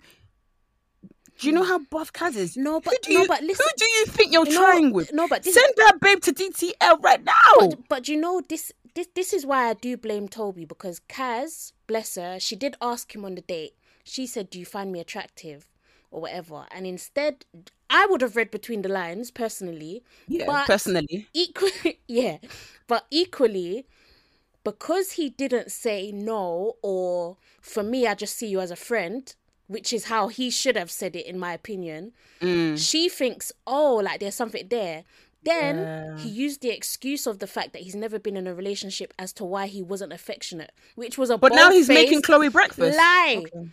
S2: Do you know how buff Kaz is?
S1: No,
S2: Who
S1: but-
S2: do
S1: no,
S2: you,
S1: but listen-
S2: who do you think you're
S1: No,
S2: trying with?
S1: no, but this-
S2: send that babe to DTL right now.
S1: But, but you know this this this is why I do blame Toby because Kaz, bless her, she did ask him on the date. She said, "Do you find me attractive?" Or whatever, and instead, I would have read between the lines personally.
S2: yeah,
S1: but
S2: personally,
S1: equally, <laughs> yeah, but equally, because he didn't say no, or for me, I just see you as a friend, which is how he should have said it, in my opinion.
S2: Mm.
S1: She thinks, oh, like there's something there. Then
S2: Yeah.
S1: he used the excuse of the fact that he's never been in a relationship as to why he wasn't affectionate, which was a
S2: but now he's making Chloe breakfast.
S1: lie.
S2: Okay.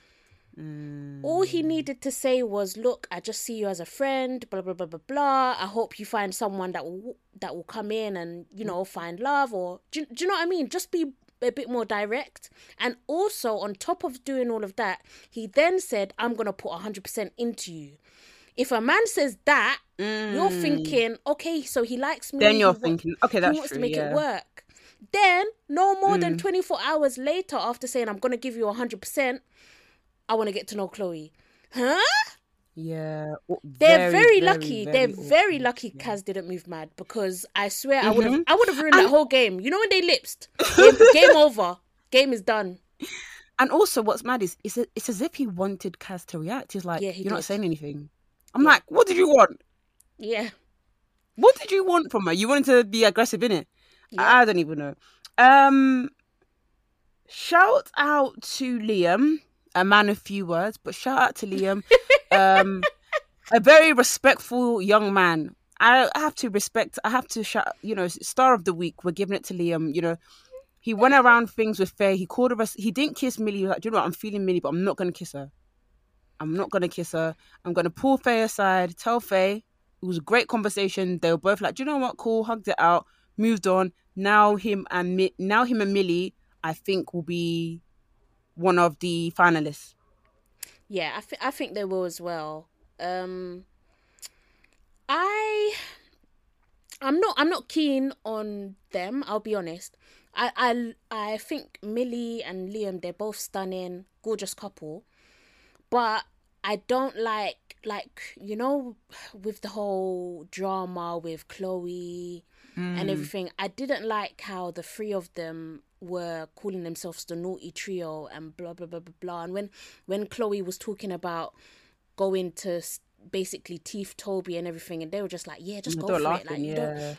S2: Mm.
S1: All he needed to say was, "Look, I just see you as a friend. Blah blah blah blah blah. I hope you find someone that will that will come in and you know find love, or do, you- do you know what I mean? Just be a bit more direct. And also, on top of doing all of that, he then said, "I'm gonna put hundred percent into you." If a man says that, you're thinking, okay, so he likes me.
S2: Mm. Then you're thinking, okay, that's
S1: he wants
S2: true.
S1: to make
S2: yeah.
S1: it work. Then, no more
S2: Mm.
S1: than 24 hours later, after saying, I'm going to give you 100%, I want to get to know Chloe. Huh?
S2: Yeah, o-
S1: They're very, lucky. They're
S2: awkward.
S1: very lucky Kaz didn't move mad because I swear I would have. I would have ruined that whole game. You know when they lipsed? <laughs> Game, game over. Game is done.
S2: And also, what's mad is it's, a, it's as if he wanted Kaz to react. He's like,
S1: Yeah, he
S2: "You're not saying anything." I'm
S1: Yeah.
S2: like, "What did you want?
S1: Yeah.
S2: What did you want from her? You wanted to be aggressive in it?
S1: Yeah.
S2: I don't even know." Um, shout out to Liam, a man of few words, but shout out to Liam, um, <laughs> a very respectful young man. I have to respect. I have to shout. You know, star of the week. We're giving it to Liam. You know, he went around things with Faye. He called her. He didn't kiss Millie. He was like, Do you know what? I'm feeling Millie, but I'm not gonna kiss her. I'm not gonna kiss her. I'm gonna pull Faye aside. Tell Faye it was a great conversation. They were both like, Do you know what? Cool. Hugged it out. Moved on. Now him and Mi- now him and Millie, I think, will be one of the finalists.
S1: Yeah, I, th- I think they will as well. Um, I I'm not I'm not keen on them. I'll be honest. I I I think Millie and Liam they're both stunning, gorgeous couple, but I don't like like you know with the whole drama with Chloe and everything. I didn't like how the three of them were calling themselves the naughty trio and blah blah blah blah blah. And when when Chloe was talking about going to basically teeth Toby and everything, and they were just like, yeah, just go for
S2: laughing,
S1: it. Like, you don't.
S2: yeah.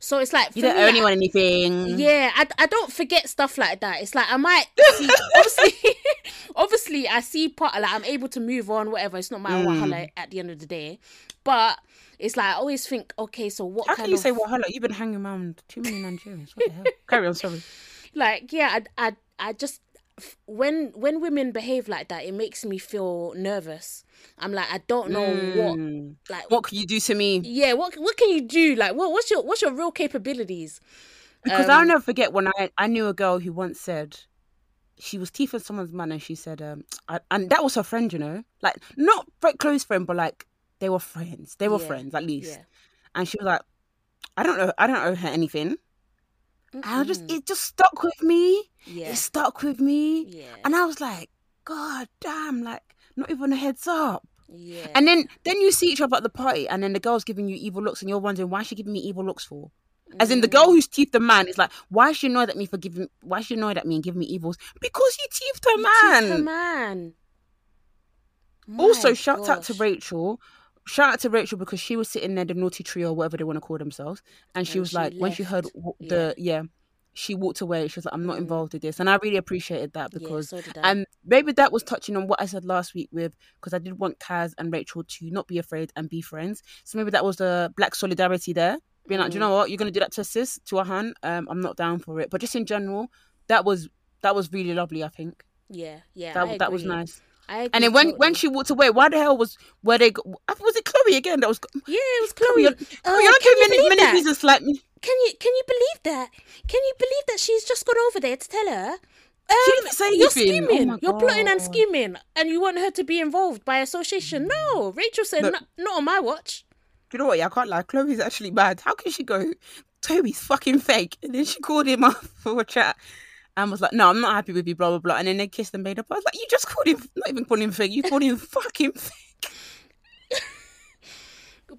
S1: So it's like
S2: You don't owe anyone anything.
S1: yeah, I, I don't forget stuff like that. It's like I might see <laughs> obviously <laughs> obviously I see part like I'm able to move on, whatever. It's not my
S2: Mm.
S1: wahala at the end of the day. But it's like I always think, okay, so what
S2: How
S1: kind
S2: can you
S1: of
S2: say Wahala? You've been hanging around too many Nigerians. What the hell? <laughs> Carry on, sorry.
S1: Like yeah, I I, I just when when women behave like that, it makes me feel nervous. I'm like I don't know what
S2: Mm.
S1: like
S2: What can you do to me?
S1: yeah, what what can you do? Like what what's your what's your real capabilities?
S2: Because
S1: Um,
S2: I'll never forget when I, I knew a girl who once said she was teething someone's man and she said, um, I, and that was her friend, you know, like not close friend, but like they were friends. They were
S1: Yeah,
S2: friends at least.
S1: Yeah.
S2: And she was like, I don't know, I don't owe her anything. And I just, it just stuck with me.
S1: yeah.
S2: It stuck with me.
S1: Yeah.
S2: And I was like, God damn, like not even a heads up.
S1: Yeah.
S2: And then then you see each other at the party, and then the girl's giving you evil looks, and you're wondering why is she giving me evil looks for? As in the girl
S1: Mm.
S2: who's teethed the man is like, why is she annoyed at me for giving? Why is she annoyed at me and giving me evils? Because you teethed her
S1: You
S2: man.
S1: teeth her man.
S2: Also,
S1: My
S2: shout out to. Rachel. Shout out to Rachel because she was sitting there, the naughty trio, or whatever they want to call themselves, and she
S1: And
S2: was
S1: she
S2: like, when she heard the yeah. she walked away. She was like, I'm not
S1: Mm.
S2: involved with this, and I really appreciated that
S1: Yeah,
S2: because
S1: so did I.
S2: and maybe that was touching on what I said last week with because I did want Kaz and Rachel to not be afraid and be friends. So maybe that was the black solidarity there. Being like, do you
S1: Mm.
S2: know what? You're gonna do that to a sis, to a han. Um, I'm not down for it. But just in general, that was that was really lovely. I think
S1: Yeah, yeah.
S2: that
S1: I
S2: that was nice. And then when when she walked away, why the hell was where they? Go, was it Chloe again? That was
S1: yeah, it was
S2: Chloe.
S1: Chloe.
S2: You're,
S1: Oh,
S2: you're not
S1: you
S2: many
S1: believe
S2: many
S1: that?
S2: Like me.
S1: Can you can you believe that? Can you believe that she's just gone over there to tell her? Um,
S2: She didn't say
S1: you're
S2: anything. Oh
S1: scheming.
S2: my
S1: you're plotting and scheming, and you want her to be involved by association. Mm. No, Rachel said,
S2: Look-
S1: "Not- "Not on my watch."
S2: Do you know what? Yeah, I can't lie. Chloe's actually bad. How can she go? Toby's fucking fake. And then she called him up <laughs> for a chat and was like, "No, I'm not happy with you." Blah blah blah. And then they kissed and made up. I was like, "You just called him. Not even called him fake. You called him fucking fake." <laughs>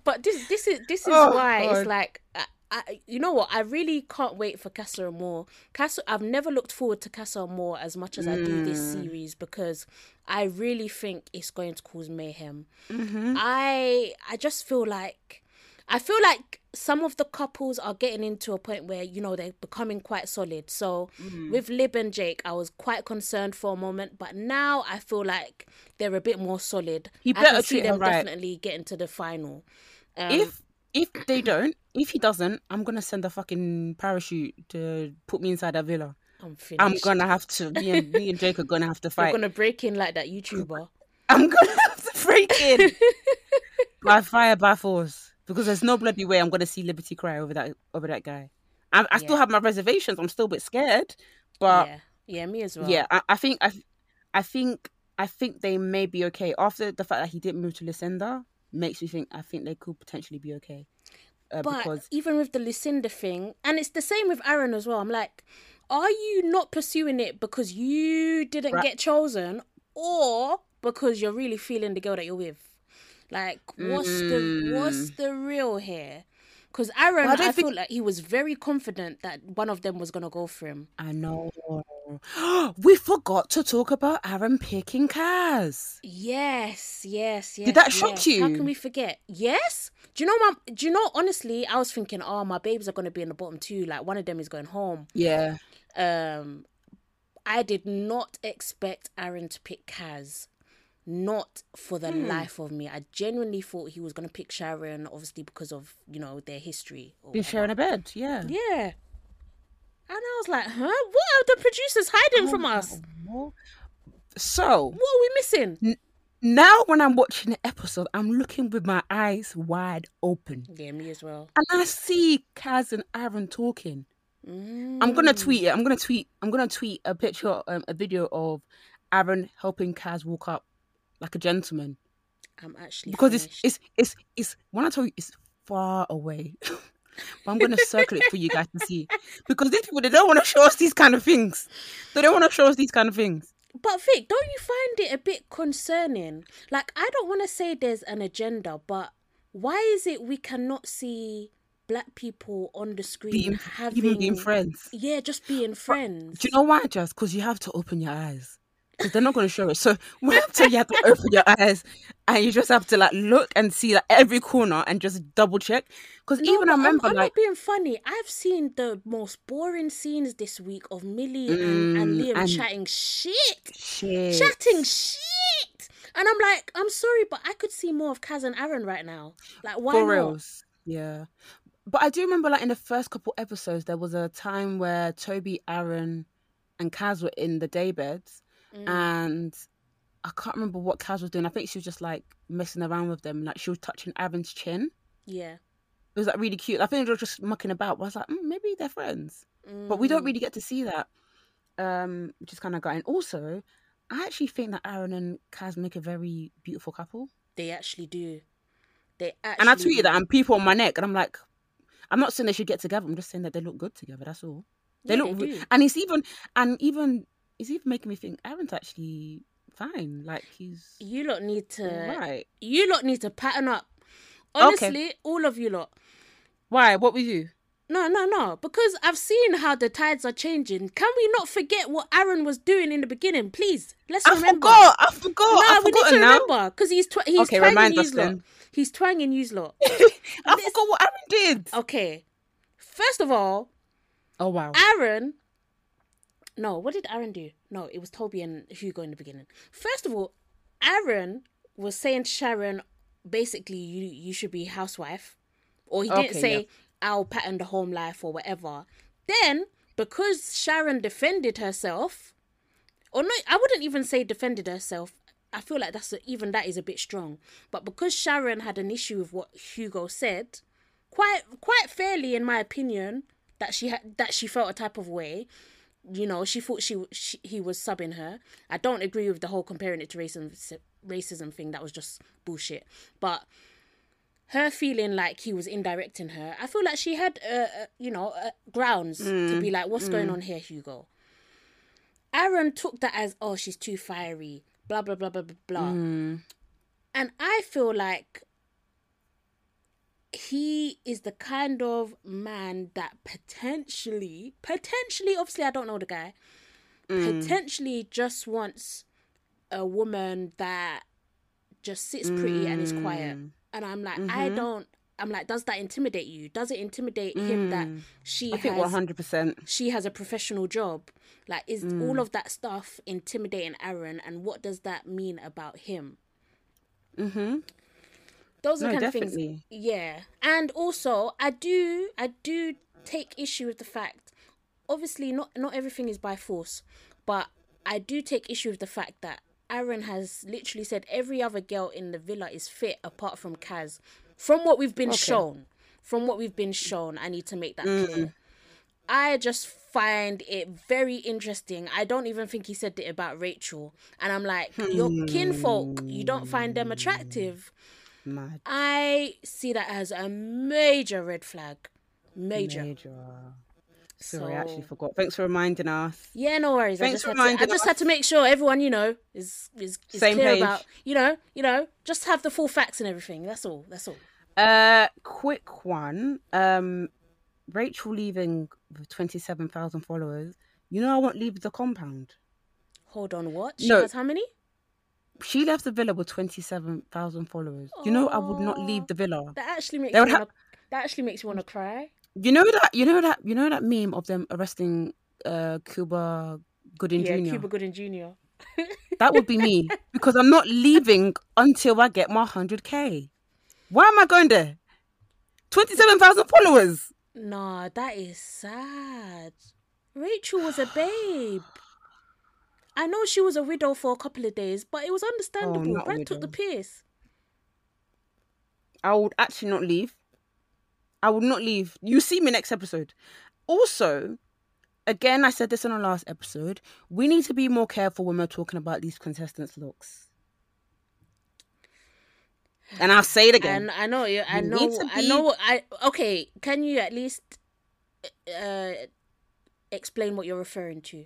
S1: But this this is this is
S2: Oh,
S1: why
S2: God.
S1: it's like I, I, you know what I really can't wait for Casa Amor. Casa I've never looked forward to Casa Amor as much as I do this
S2: Mm.
S1: series because I really think it's going to cause mayhem.
S2: Mm-hmm.
S1: I I just feel like I feel like some of the couples are getting into a point where you know they're becoming quite solid. So
S2: Mm.
S1: with Lib and Jake, I was quite concerned for a moment, but now I feel like they're a bit more solid. I
S2: better
S1: can see them
S2: right.
S1: definitely getting to the final. Um,
S2: if if they don't, if he doesn't, I'm gonna send a fucking parachute to put me inside that villa.
S1: I'm finished.
S2: I'm gonna have to. Me and me and Jake are gonna have to <laughs>
S1: You're
S2: fight.
S1: gonna break in like that YouTuber. <laughs>
S2: I'm gonna have to break in <laughs> by fire by force because there's no bloody way I'm gonna see Liberty cry over that over that guy. I, I still have my reservations. I'm still a bit scared, but
S1: yeah, yeah, me as well.
S2: yeah, I, I think I, I think I think they may be okay after the fact that he didn't move to Lucinda makes me think I think they could potentially be okay. Uh,
S1: but
S2: because
S1: even with the Lucinda thing, and it's the same with Aaron as well. I'm like, are you not pursuing it because you didn't
S2: Right.
S1: get chosen, or because you're really feeling the girl that you're with? Like, what's the what's the real here? Because Aaron,
S2: Well, I
S1: I,
S2: don't
S1: feel like he was very confident that one of them was gonna go for him.
S2: I know <gasps> we forgot to talk about Aaron picking Kaz.
S1: Yes, yes, yes.
S2: Did that shock
S1: yes. How can we forget? Yes. Do you know, mom? Do you know? Honestly, I was thinking, oh, my babes are gonna be in the bottom two. Like one of them is going home.
S2: Yeah,
S1: Um, I did not expect Aaron to pick Kaz. Not for the
S2: Hmm.
S1: life of me. I genuinely thought he was gonna pick Sharon, obviously because of you know their history. or
S2: been sharing a bed. Yeah.
S1: Yeah. And I was like, huh? What are the producers hiding
S2: Oh
S1: from us?
S2: So
S1: What are we missing?
S2: now, when I'm watching the episode, I'm looking with my eyes wide open,
S1: Yeah, me as well.
S2: and I see Kaz and Aaron talking.
S1: Mm.
S2: I'm gonna tweet it. I'm gonna tweet. I'm gonna tweet a picture, um, a video of Aaron helping Kaz walk up like a gentleman
S1: I'm actually
S2: because it's
S1: finished.
S2: it's it's it's when I tell you it's far away. <laughs> but I'm gonna circle it for you guys to see because these people they don't want to show us these kind of things. They don't want to show us these kind of things.
S1: But Vic, don't you find it a bit concerning? Like, I don't want to say there's an agenda, but why is it we cannot see black people on the screen
S2: Being
S1: having
S2: even being friends.
S1: Yeah, just being friends.
S2: Do you know why, Just because you have to open your eyes. Because they're not going to show it. So we have to, you have to open your eyes, and you just have to like look and see like every corner and just double check. Because
S1: No,
S2: even I
S1: I'm-
S2: remember
S1: I'm,
S2: like
S1: not being funny. I've seen the most boring scenes this week of Millie and, and
S2: Mm,
S1: Liam
S2: and-
S1: chatting shit,
S2: shit.
S1: chatting shit, and I'm like, I'm sorry, but I could see more of Kaz and Aaron right now. Like, why
S2: for reals. Yeah. But I do remember like in the first couple episodes there was a time where Toby, Aaron, and Kaz were in the daybeds
S1: Mm.
S2: and I can't remember what Kaz was doing. I think she was just like messing around with them. Like she was touching Aaron's chin.
S1: Yeah,
S2: It was like really cute. I think they were just mucking about. But I was like, mm, maybe they're friends. But we don't
S1: Mm.
S2: really get to see that. Um, which is kind of gutting. Also, I actually think that Aaron and Kaz make a very beautiful couple.
S1: They actually do. They actually.
S2: And I tweeted
S1: do.
S2: that and people on my neck, and I'm like, I'm not saying they should get together. I'm just saying that they look good together. That's all. They
S1: Yeah,
S2: look,
S1: they
S2: re- and it's even, and even, it's even making me think Aaron's actually fine. Like he's
S1: You lot need to.
S2: right.
S1: You lot need to pattern up.
S2: Okay.
S1: Honestly, all of you lot.
S2: Why? What were you?
S1: No, no, no. Because I've seen how the tides are changing. Can we not forget what Aaron was doing in the beginning? Please, let's
S2: I
S1: remember.
S2: forgot. I forgot.
S1: No,
S2: I've
S1: we need to
S2: now.
S1: remember because he's tw- he's
S2: Okay,
S1: twanging
S2: remind us
S1: lot.
S2: then.
S1: He's twanging yous lot. <laughs>
S2: I forgot what Aaron did.
S1: Okay, first of all,
S2: Oh wow.
S1: Aaron. No, what did Aaron do? No, it was Toby and Hugo in the beginning. First of all, Aaron was saying to Sharon, basically, you you should be housewife, or he didn't
S2: Okay,
S1: say
S2: yeah.
S1: I'll pattern the home life or whatever. Then, because Sharon defended herself, or no, I wouldn't even say defended herself. I feel like that's a, even that is a bit strong. But because Sharon had an issue with what Hugo said, quite quite fairly in my opinion, that she had that she felt a type of way. You know, she thought she, she he was subbing her. I don't agree with the whole comparing it to racism racism thing. That was just bullshit. But her feeling like he was indirecting her, I feel like she had, uh, uh, you know, uh, grounds to be like, "What's going on here, Hugo?" Aaron took that as, "Oh, she's too fiery," blah blah blah blah blah blah. And I feel like he is the kind of man that potentially, potentially, obviously, I don't know the guy, potentially just wants a woman that just sits pretty and is quiet. And I'm like, I don't. I'm like, does that intimidate you? Does it intimidate him that she
S2: I think one hundred percent.
S1: she has a professional job? Like, is
S2: Mm.
S1: all of that stuff intimidating Aaron? And what does that mean about him?
S2: Mm-hmm.
S1: Those are
S2: No,
S1: kind of
S2: definitely.
S1: things. Yeah, and also I do I do take issue with the fact, obviously not not everything is by force, but I do take issue with the fact that Aaron has literally said every other girl in the villa is fit apart from Kaz. From what we've been shown, from what we've been shown, I need to make that
S2: Mm.
S1: clear. I just find it very interesting. I don't even think he said it about Rachel. And I'm like, your kinfolk, you don't find them attractive.
S2: Mad.
S1: I see that as a major red flag. Major.
S2: Major. Sorry, I actually forgot. Thanks for reminding us.
S1: Yeah, no worries. I
S2: Thanks
S1: just,
S2: for
S1: had to, I just
S2: us.
S1: had to make sure everyone, you know, is is, is
S2: Same
S1: clear
S2: page.
S1: about you know, you know, just have the full facts and everything. That's all. That's all.
S2: Uh, quick one. Um, Rachel leaving with twenty-seven thousand followers. You know, I won't leave the compound.
S1: Hold on, what? She
S2: No.
S1: has how many?
S2: She left the villa with twenty-seven thousand followers. You know, I would not leave the villa.
S1: That actually makes me wanna, that actually makes me want to cry.
S2: You know that. You know that. You know that meme of them arresting uh Cuba Gooding
S1: Yeah,
S2: Jr.
S1: Cuba Gooding Jr. <laughs>
S2: That would be me because I'm not leaving until I get my hundred k. Why am I going there? Twenty-seven thousand followers.
S1: Nah, that is sad. Rachel was a babe. I know she was a widow for a couple of days, but it was understandable.
S2: Oh,
S1: Brad took the piss.
S2: I would actually not leave. I would not leave. You see me next episode. Also, again, I said this in our last episode. We need to be more careful when we're talking about these contestants' looks. And I'll say it again.
S1: And I know you. I
S2: You
S1: know.
S2: to
S1: I know. I okay. Can you at least uh explain what you're referring to?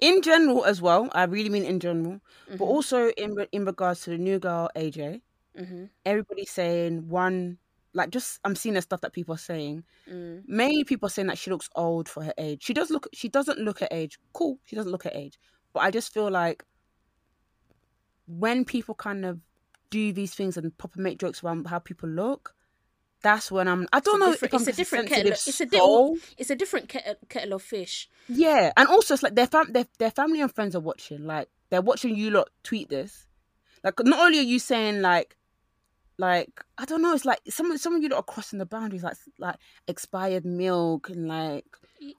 S2: In general, as well, I really mean in general,
S1: Mm-hmm.
S2: but also in in regards to the new girl AJ.
S1: Mm-hmm.
S2: Everybody's saying one, like just I'm seeing the stuff that people are saying.
S1: Mm.
S2: Many people are saying that she looks old for her age. She does look. She doesn't look her age. Cool. She doesn't look her age. But I just feel like when people kind of do these things and proper make jokes around how people look, that's when I'm. I don't know if I'm
S1: it's a different kettle. It's a different. It's a different kettle, kettle of fish.
S2: Yeah, and also it's like their fam, their, their family and friends are watching. Like they're watching you lot tweet this. Like not only are you saying like, like I don't know, it's like some of some of you lot are crossing the boundaries, like like expired milk and like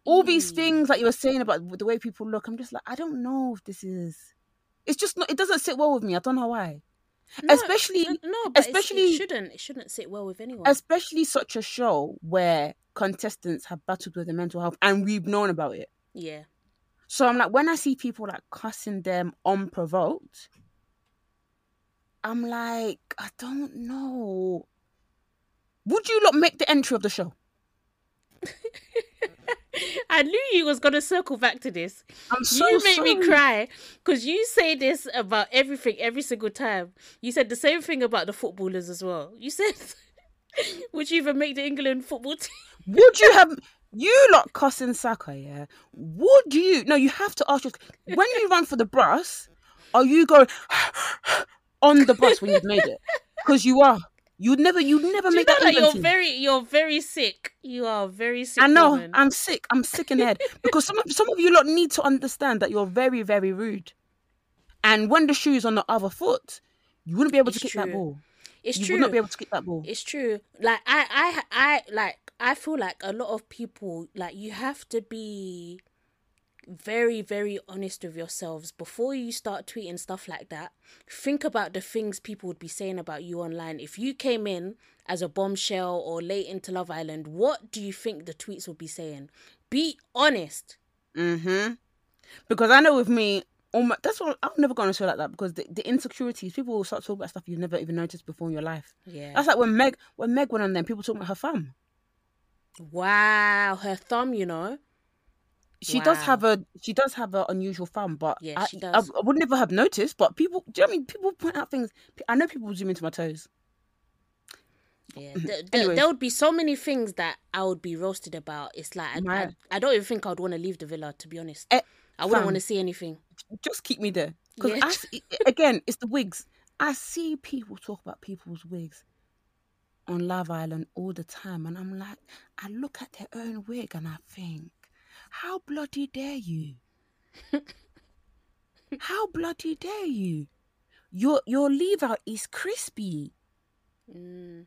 S2: all these things like you were saying about the way people look. I'm just like I don't know if this is. It's just not. It doesn't sit well with me. I don't know why.
S1: No,
S2: especially,
S1: no, no, but
S2: especially,
S1: it shouldn't. It shouldn't sit well with anyone.
S2: especially such a show where contestants have battled with their mental health and we've known about it.
S1: yeah.
S2: So I'm like, when I see people like cussing them unprovoked, I'm like, I don't know. Would you not make the entry of the show? <laughs> <laughs>
S1: I knew you was gonna circle back to this.
S2: I'm so
S1: you make me cry because you say this about everything every single time. You said the same thing about the footballers as well. You said, <laughs> "Would you even make the England football team?"
S2: Would you have you lot cussing Saka? Yeah. Would you? No, you have to ask yourself when you run for the bus. Are you going <sighs> on the bus when you've made it? Because you are. You'd never. You'd never
S1: Do you
S2: make
S1: know
S2: that
S1: that you're
S2: team.
S1: very, you're very sick. You are very sick.
S2: I know.
S1: woman.
S2: I'm sick. I'm sick in the head because some of some of you lot need to understand that you're very very rude, and when the shoe's on the other foot, you wouldn't be able
S1: It's
S2: to kick
S1: true.
S2: that ball.
S1: It's
S2: you
S1: true.
S2: You would not be able to kick that ball.
S1: It's true. Like I, I, I like. I feel like a lot of people like you have to be very, very honest with yourselves before you start tweeting stuff like that. Think about the things people would be saying about you online. If you came in as a bombshell or late into Love Island, what do you think the tweets would be saying? Be honest.
S2: Mm-hmm. Because I know with me, all my, that's what I'm never going to show like that because the, the insecurities people will start talking about stuff you've never even noticed before in your life.
S1: Yeah.
S2: That's like when Meg when Meg went on there, people talking about her thumb.
S1: Wow, her thumb, you know.
S2: She does have a she does have an unusual thumb, but
S1: Yeah,
S2: I,
S1: she
S2: I,
S1: does.
S2: I would never have noticed. But people, do you know what I mean? People point out things. I know people zoom into my toes.
S1: Yeah, th- th-
S2: Anyways.
S1: there would be so many things that I would be roasted about. It's like I, I, I don't even think I'd want to leave the villa. To be honest,
S2: Eh,
S1: I wouldn't want to see anything.
S2: Just keep me there. Because
S1: Yeah.
S2: I see- again, it's the wigs. I see people talk about people's wigs on Love Island all the time, and I'm like, I look at their own wig and I think, how bloody dare you? how bloody dare you? Your your leave out is crispy.
S1: Mm.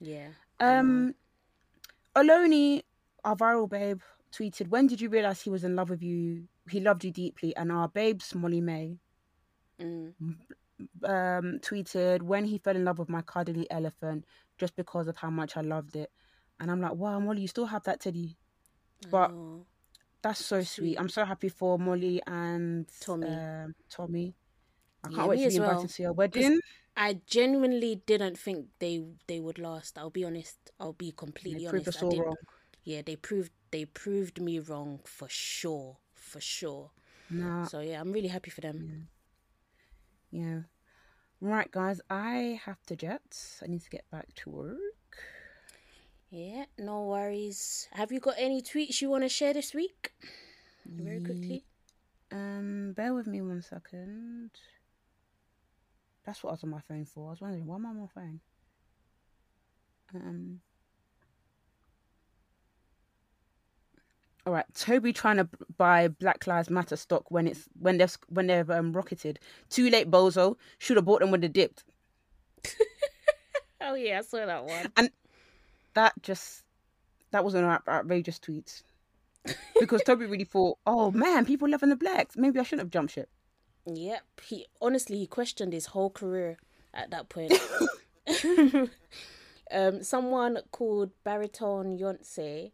S1: Yeah.
S2: Um, Oloni, our viral babe, tweeted, "When did you realize he was in love with you? He loved you deeply." And our babes, Molly-Mae,
S1: Mm.
S2: um, tweeted, "When he fell in love with my cuddly elephant, just because of how much I loved it." And I'm like, "Wow, Molly, you still have that teddy? But
S1: Oh.
S2: that's so sweet. I'm so happy for Molly and
S1: Tommy.
S2: Um, Tommy. I can't
S1: Yeah,
S2: wait to be invited
S1: well.
S2: to your wedding.
S1: I genuinely didn't think they they would last. I'll be honest. I'll be completely
S2: They proved
S1: honest.
S2: us
S1: I
S2: all
S1: didn't-
S2: wrong.
S1: Yeah, they proved they proved me wrong for sure, for sure.
S2: Nah,
S1: So yeah, I'm really happy for them.
S2: Yeah. Right, guys, I have to jet. I need to get back to work.
S1: Yeah, no worries. Have you got any tweets you want to share this week? Very quickly.
S2: Um, bear with me one second. That's what I was on my phone for. I was wondering why am I on my phone? Um. All right, Toby trying to buy Black Lives Matter stock when it's when they've when they've um, rocketed. Too late, bozo. Should have bought them when they dipped. <laughs>
S1: Oh yeah, I saw that one.
S2: That just that was an outrageous tweet because Toby really thought, oh man, people loving the blacks. Maybe I shouldn't have jumped ship.
S1: Yep. He honestly he questioned his whole career at that point. <laughs> um, someone called Baritone Yonsei.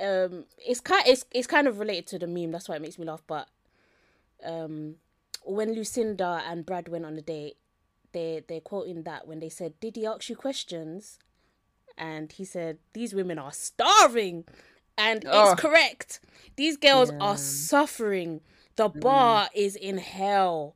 S1: Um, it's kind it's it's kind of related to the meme. That's why it makes me laugh. But um, when Lucinda and Brad went on a date, they they're quoting that when they said, "Did he ask you questions?" And he said, "These women are starving," and
S2: Oh.
S1: it's correct. These girls
S2: Yeah.
S1: are suffering. The bar is in hell.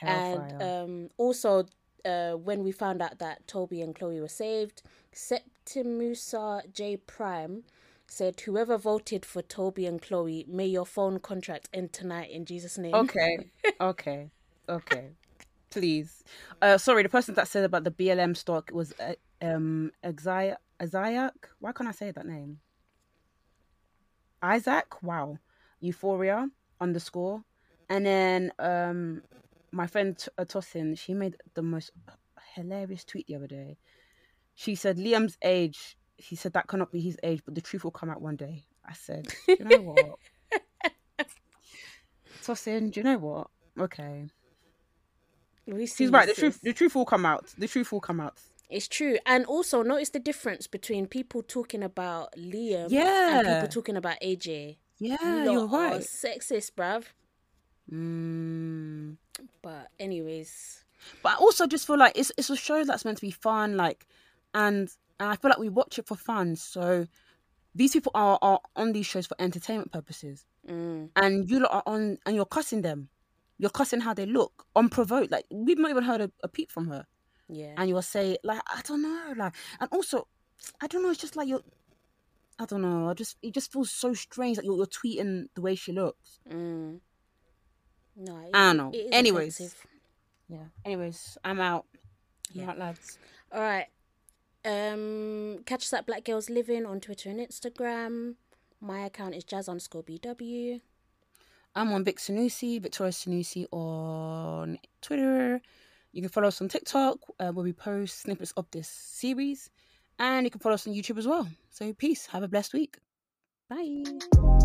S2: Hellfire.
S1: And um, also, uh, when we found out that Toby and Chloe were saved, Septimusa J Prime said, "Whoever voted for Toby and Chloe, may your phone contract end tonight in Jesus' name."
S2: okay, okay, okay. <laughs> Please. Uh, sorry, the person that said about the BLM stock was uh, um Isaiah Isaac. Why can't I say that name? Isaac. Wow. Euphoria underscore, and then um my friend T- uh, Tosin. She made the most hilarious tweet the other day. She said Liam's age. He said that cannot be his age, but the truth will come out one day. I said, you know what? <laughs> Tosin, do you know what? Okay. She's right. The truth, the truth will come out. The truth will come out.
S1: It's true, and also notice the difference between people talking about Liam and people talking about AJ.
S2: Yeah,
S1: You
S2: you're
S1: are
S2: right.
S1: sexist, bruv.
S2: Mm.
S1: But anyways,
S2: But I also just feel like it's it's a show that's meant to be fun, like, and and I feel like we watch it for fun. So these people are are on these shows for entertainment purposes,
S1: mm,
S2: and you lot are on and you're cussing them. You're cussing how they look, unprovoked. Like we've not even heard a, a peep from her,
S1: yeah,
S2: and you'll say like I don't know, like, and also I don't know. It's just like you're. I don't know. I just it just feels so strange that you're, you're tweeting the way she looks.
S1: mm. no, it,
S2: I don't know. Anyways.
S1: offensive.
S2: Yeah. Anyways, I'm out. I'm
S1: Yeah.
S2: out, lads.
S1: All right. Um, catch us at Black Gals Livin on Twitter and Instagram. My account is jas underscore BW.
S2: I'm on Vic Sanusi, Victoria Sanusi on Twitter. You can follow us on TikTok uh, where we post snippets of this series. And you can follow us on YouTube as well. So peace. Have a blessed week. Bye.